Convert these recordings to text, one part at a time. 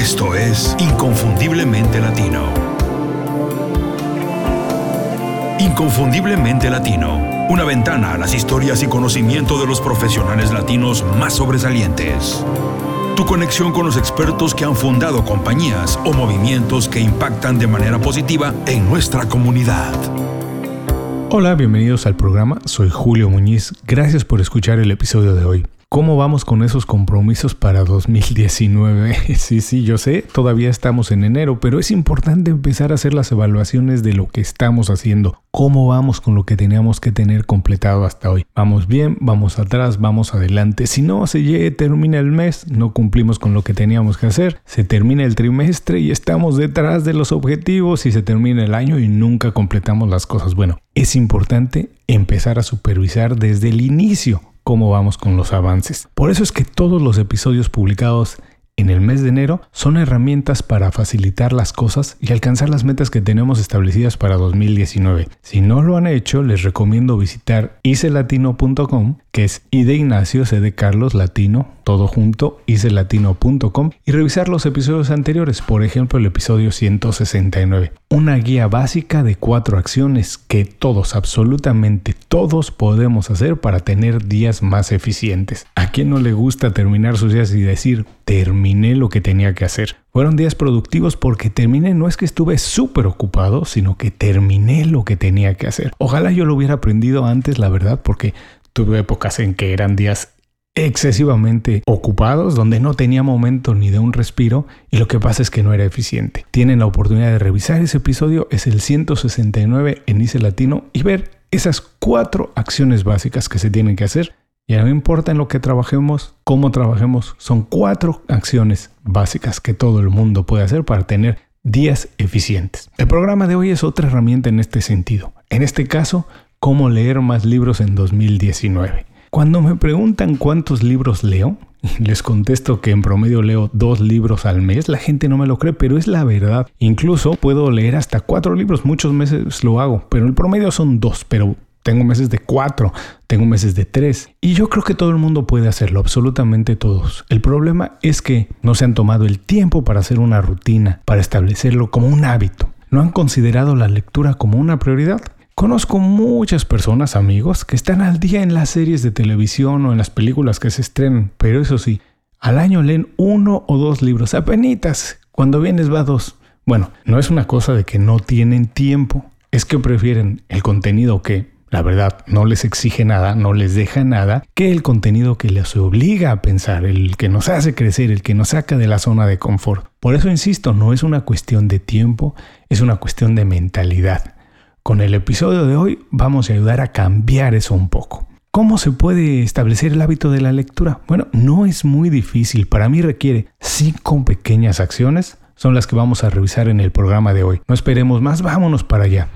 Esto es Inconfundiblemente Latino. Inconfundiblemente Latino. Una ventana a las historias y conocimiento de los profesionales latinos más sobresalientes. Tu conexión con los expertos que han fundado compañías o movimientos que impactan de manera positiva en nuestra comunidad. Hola, bienvenidos al programa. Soy Julio Muñiz. Gracias por escuchar el episodio de hoy. ¿Cómo vamos con esos compromisos para 2019? Sí, sí, yo sé, todavía estamos en enero, pero es importante empezar a hacer las evaluaciones de lo que estamos haciendo. ¿Cómo vamos con lo que teníamos que tener completado hasta hoy? ¿Vamos bien? ¿Vamos atrás? ¿Vamos adelante? Si no, se termina el mes, no cumplimos con lo que teníamos que hacer, se termina el trimestre y estamos detrás de los objetivos y se termina el año y nunca completamos las cosas. Bueno, es importante empezar a supervisar desde el inicio cómo vamos con los avances. Por eso es que todos los episodios publicados en el mes de enero son herramientas para facilitar las cosas y alcanzar las metas que tenemos establecidas para 2019. Si no lo han hecho, les recomiendo visitar icelatino.com, que es I de Ignacio, C de Carlos Latino, todo junto, icelatino.com y revisar los episodios anteriores, por ejemplo el episodio 169. Una guía básica de cuatro acciones que todos, absolutamente todos podemos hacer para tener días más eficientes. ¿A quién no le gusta terminar sus días y decir, terminé lo que tenía que hacer? Fueron días productivos porque terminé, no es que estuve súper ocupado, sino que terminé lo que tenía que hacer. Ojalá yo lo hubiera aprendido antes, la verdad, porque tuve épocas en que eran días excesivamente ocupados, donde no tenía momento ni de un respiro y lo que pasa es que no era eficiente. Tienen la oportunidad de revisar ese episodio, es el 169 en ICE Latino y ver esas cuatro acciones básicas que se tienen que hacer. Ya no importa en lo que trabajemos, cómo trabajemos, son cuatro acciones básicas que todo el mundo puede hacer para tener días eficientes. El programa de hoy es otra herramienta en este sentido. En este caso, cómo leer más libros en 2019. Cuando me preguntan cuántos libros leo, les contesto que en promedio leo dos libros al mes. La gente no me lo cree, pero es la verdad. Incluso puedo leer hasta cuatro libros. Muchos meses lo hago, pero el promedio son dos. Pero tengo meses de cuatro, tengo meses de tres. Y yo creo que todo el mundo puede hacerlo, absolutamente todos. El problema es que no se han tomado el tiempo para hacer una rutina, para establecerlo como un hábito. No han considerado la lectura como una prioridad. Conozco muchas personas, amigos, que están al día en las series de televisión o en las películas que se estrenan, pero eso sí, al año leen uno o dos libros, apenitas, cuando vienes va dos. Bueno, no es una cosa de que no tienen tiempo, es que prefieren el contenido que, la verdad, no les exige nada, no les deja nada, que el contenido que les obliga a pensar, el que nos hace crecer, el que nos saca de la zona de confort. Por eso insisto, no es una cuestión de tiempo, es una cuestión de mentalidad. Con el episodio de hoy vamos a ayudar a cambiar eso un poco. ¿Cómo se puede establecer el hábito de la lectura? Bueno, no es muy difícil. Para mí requiere cinco pequeñas acciones. Son las que vamos a revisar en el programa de hoy. No esperemos más, vámonos para allá.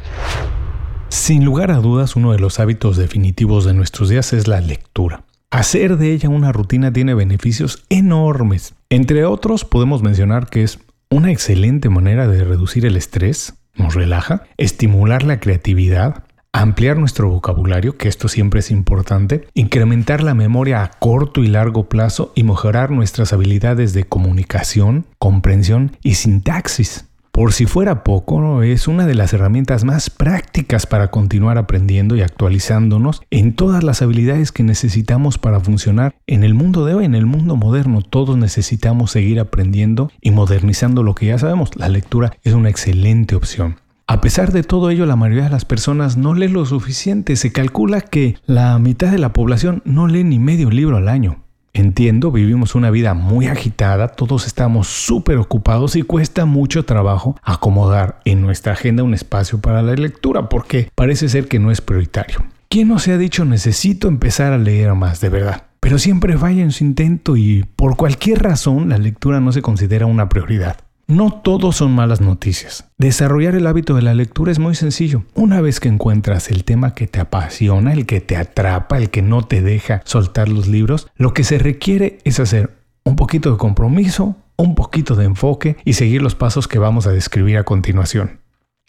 Sin lugar a dudas, uno de los hábitos definitivos de nuestros días es la lectura. Hacer de ella una rutina tiene beneficios enormes. Entre otros, podemos mencionar que es una excelente manera de reducir el estrés, nos relaja, estimular la creatividad, ampliar nuestro vocabulario, que esto siempre es importante, incrementar la memoria a corto y largo plazo y mejorar nuestras habilidades de comunicación, comprensión y sintaxis. Por si fuera poco, es una de las herramientas más prácticas para continuar aprendiendo y actualizándonos en todas las habilidades que necesitamos para funcionar en el mundo de hoy, en el mundo moderno. Todos necesitamos seguir aprendiendo y modernizando lo que ya sabemos. La lectura es una excelente opción. A pesar de todo ello, la mayoría de las personas no lee lo suficiente. Se calcula que la mitad de la población no lee ni medio libro al año. Entiendo, vivimos una vida muy agitada, todos estamos súper ocupados y cuesta mucho trabajo acomodar en nuestra agenda un espacio para la lectura porque parece ser que no es prioritario. ¿Quién no se ha dicho necesito empezar a leer más de verdad? Pero siempre falla en su intento y por cualquier razón la lectura no se considera una prioridad. No todos son malas noticias. Desarrollar el hábito de la lectura es muy sencillo. Una vez que encuentras el tema que te apasiona, el que te atrapa, el que no te deja soltar los libros, lo que se requiere es hacer un poquito de compromiso, un poquito de enfoque y seguir los pasos que vamos a describir a continuación.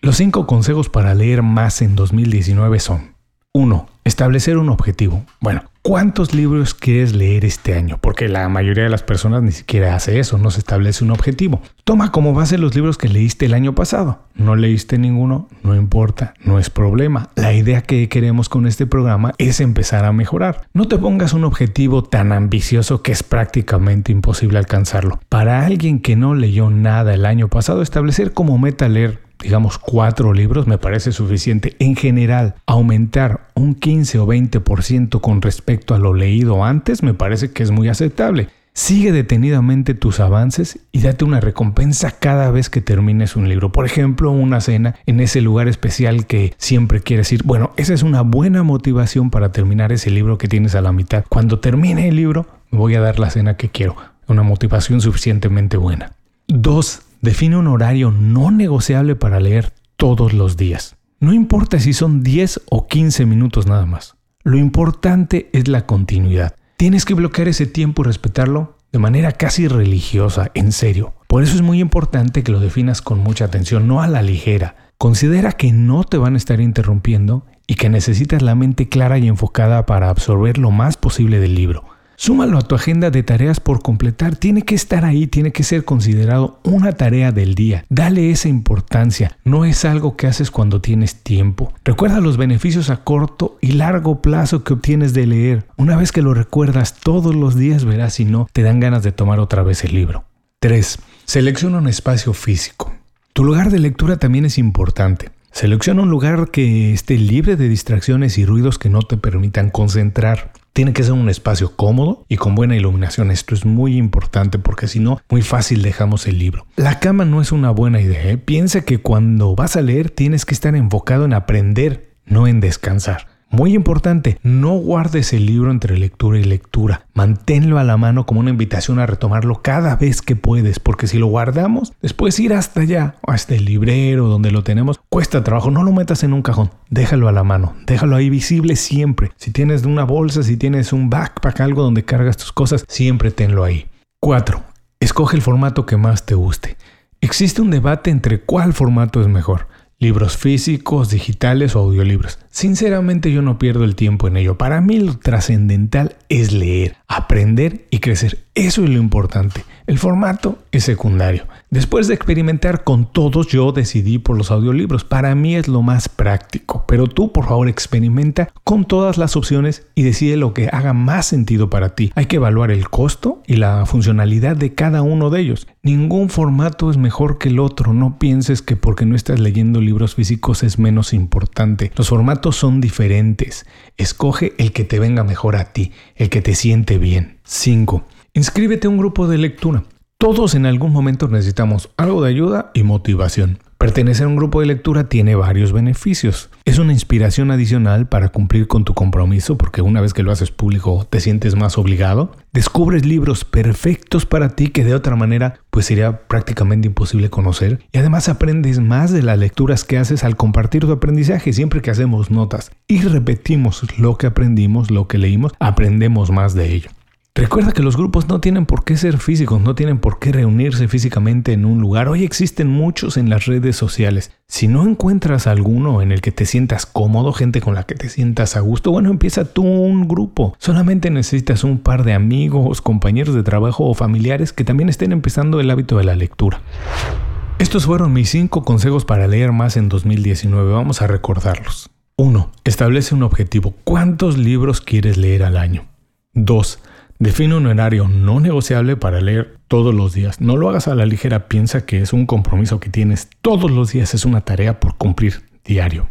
Los cinco consejos para leer más en 2019 son 1. Establecer un objetivo. Bueno, ¿cuántos libros quieres leer este año? Porque la mayoría de las personas ni siquiera hace eso, no se establece un objetivo. Toma como base los libros que leíste el año pasado. No leíste ninguno, no importa, no es problema. La idea que queremos con este programa es empezar a mejorar. No te pongas un objetivo tan ambicioso que es prácticamente imposible alcanzarlo. Para alguien que no leyó nada el año pasado, establecer como meta leer digamos, cuatro libros me parece suficiente. En general, aumentar un 15 o 20% con respecto a lo leído antes me parece que es muy aceptable. Sigue detenidamente tus avances y date una recompensa cada vez que termines un libro. Por ejemplo, una cena en ese lugar especial que siempre quieres ir. Bueno, esa es una buena motivación para terminar ese libro que tienes a la mitad. Cuando termine el libro, me voy a dar la cena que quiero. Una motivación suficientemente buena. Dos, Define un horario no negociable para leer todos los días. No importa si son 10 o 15 minutos nada más. Lo importante es la continuidad. Tienes que bloquear ese tiempo y respetarlo de manera casi religiosa, en serio. Por eso es muy importante que lo definas con mucha atención, no a la ligera. Considera que no te van a estar interrumpiendo y que necesitas la mente clara y enfocada para absorber lo más posible del libro. Súmalo a tu agenda de tareas por completar. Tiene que estar ahí, tiene que ser considerado una tarea del día. Dale esa importancia. No es algo que haces cuando tienes tiempo. Recuerda los beneficios a corto y largo plazo que obtienes de leer. Una vez que lo recuerdas todos los días verás si no te dan ganas de tomar otra vez el libro. 3. Selecciona un espacio físico. Tu lugar de lectura también es importante. Selecciona un lugar que esté libre de distracciones y ruidos que no te permitan concentrar. Tiene que ser un espacio cómodo y con buena iluminación. Esto es muy importante porque si no, muy fácil dejamos el libro. La cama no es una buena idea. ¿eh? Piensa que cuando vas a leer tienes que estar enfocado en aprender, no en descansar. Muy importante, no guardes el libro entre lectura y lectura. Manténlo a la mano como una invitación a retomarlo cada vez que puedes, porque si lo guardamos, después ir hasta allá, hasta el librero donde lo tenemos, cuesta trabajo. No lo metas en un cajón, déjalo a la mano, déjalo ahí visible siempre. Si tienes una bolsa, si tienes un backpack, algo donde cargas tus cosas, siempre tenlo ahí. 4. Escoge el formato que más te guste. Existe un debate entre cuál formato es mejor libros físicos, digitales o audiolibros. Sinceramente yo no pierdo el tiempo en ello. Para mí lo trascendental es leer, aprender y crecer. Eso es lo importante. El formato es secundario. Después de experimentar con todos, yo decidí por los audiolibros. Para mí es lo más práctico. Pero tú, por favor, experimenta con todas las opciones y decide lo que haga más sentido para ti. Hay que evaluar el costo y la funcionalidad de cada uno de ellos. Ningún formato es mejor que el otro. No pienses que porque no estás leyendo libros físicos es menos importante. Los formatos son diferentes. Escoge el que te venga mejor a ti, el que te siente bien. 5. Inscríbete a un grupo de lectura. Todos en algún momento necesitamos algo de ayuda y motivación. Pertenecer a un grupo de lectura tiene varios beneficios. Es una inspiración adicional para cumplir con tu compromiso porque una vez que lo haces público te sientes más obligado. Descubres libros perfectos para ti que de otra manera pues sería prácticamente imposible conocer. Y además aprendes más de las lecturas que haces al compartir tu aprendizaje siempre que hacemos notas y repetimos lo que aprendimos, lo que leímos, aprendemos más de ello. Recuerda que los grupos no tienen por qué ser físicos, no tienen por qué reunirse físicamente en un lugar. Hoy existen muchos en las redes sociales. Si no encuentras alguno en el que te sientas cómodo, gente con la que te sientas a gusto, bueno, empieza tú un grupo. Solamente necesitas un par de amigos, compañeros de trabajo o familiares que también estén empezando el hábito de la lectura. Estos fueron mis 5 consejos para leer más en 2019. Vamos a recordarlos. 1. Establece un objetivo. ¿Cuántos libros quieres leer al año? 2. Define un horario no negociable para leer todos los días. No lo hagas a la ligera, piensa que es un compromiso que tienes todos los días, es una tarea por cumplir diario.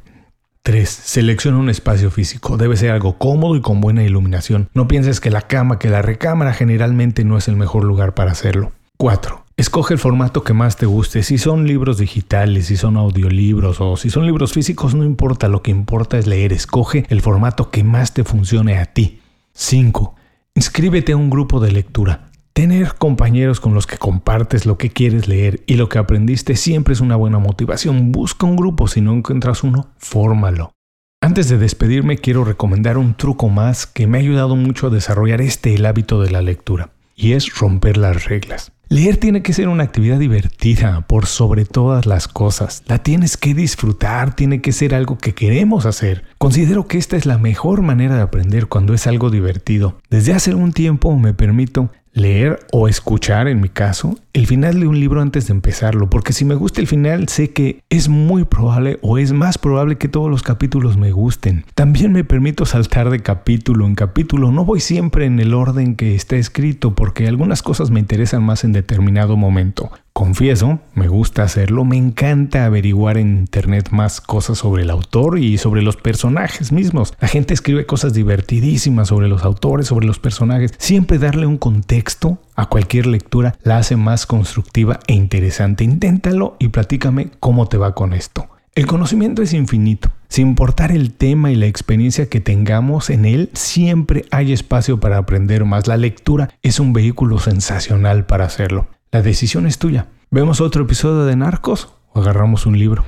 3. Selecciona un espacio físico. Debe ser algo cómodo y con buena iluminación. No pienses que la cama, que la recámara generalmente no es el mejor lugar para hacerlo. 4. Escoge el formato que más te guste. Si son libros digitales, si son audiolibros o si son libros físicos, no importa. Lo que importa es leer. Escoge el formato que más te funcione a ti. 5. Inscríbete a un grupo de lectura. Tener compañeros con los que compartes lo que quieres leer y lo que aprendiste siempre es una buena motivación. Busca un grupo, si no encuentras uno, fórmalo. Antes de despedirme quiero recomendar un truco más que me ha ayudado mucho a desarrollar este el hábito de la lectura. Y es romper las reglas. Leer tiene que ser una actividad divertida por sobre todas las cosas. La tienes que disfrutar, tiene que ser algo que queremos hacer. Considero que esta es la mejor manera de aprender cuando es algo divertido. Desde hace algún tiempo me permito leer o escuchar, en mi caso, el final de un libro antes de empezarlo, porque si me gusta el final sé que es muy probable o es más probable que todos los capítulos me gusten. También me permito saltar de capítulo en capítulo, no voy siempre en el orden que está escrito porque algunas cosas me interesan más en determinado momento. Confieso, me gusta hacerlo, me encanta averiguar en internet más cosas sobre el autor y sobre los personajes mismos. La gente escribe cosas divertidísimas sobre los autores, sobre los personajes. Siempre darle un contexto a cualquier lectura la hace más constructiva e interesante. Inténtalo y platícame cómo te va con esto. El conocimiento es infinito. Sin importar el tema y la experiencia que tengamos en él, siempre hay espacio para aprender más. La lectura es un vehículo sensacional para hacerlo. La decisión es tuya. ¿Vemos otro episodio de Narcos o agarramos un libro?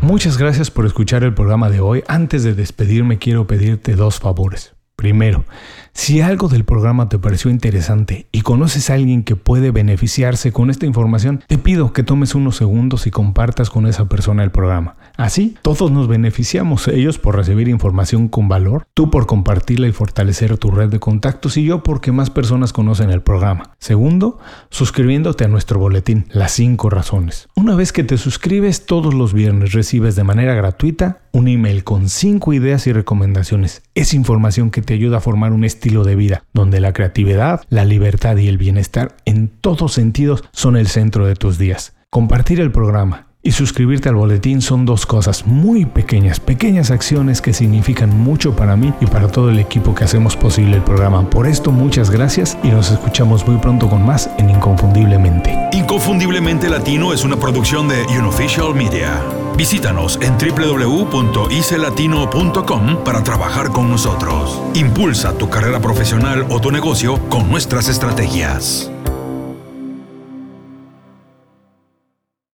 Muchas gracias por escuchar el programa de hoy. Antes de despedirme quiero pedirte dos favores. Primero, si algo del programa te pareció interesante y conoces a alguien que puede beneficiarse con esta información, te pido que tomes unos segundos y compartas con esa persona el programa. Así, todos nos beneficiamos, ellos por recibir información con valor, tú por compartirla y fortalecer tu red de contactos y yo porque más personas conocen el programa. Segundo, suscribiéndote a nuestro boletín, Las 5 Razones. Una vez que te suscribes, todos los viernes recibes de manera gratuita un email con 5 ideas y recomendaciones. Es información que te ayuda a formar un estilo de vida, donde la creatividad, la libertad y el bienestar en todos sentidos son el centro de tus días. Compartir el programa y suscribirte al boletín son dos cosas muy pequeñas, pequeñas acciones que significan mucho para mí y para todo el equipo que hacemos posible el programa. Por esto muchas gracias y nos escuchamos muy pronto con más en Inconfundiblemente. Inconfundiblemente Latino es una producción de Unofficial Media. Visítanos en www.icelatino.com para trabajar con nosotros. Impulsa tu carrera profesional o tu negocio con nuestras estrategias.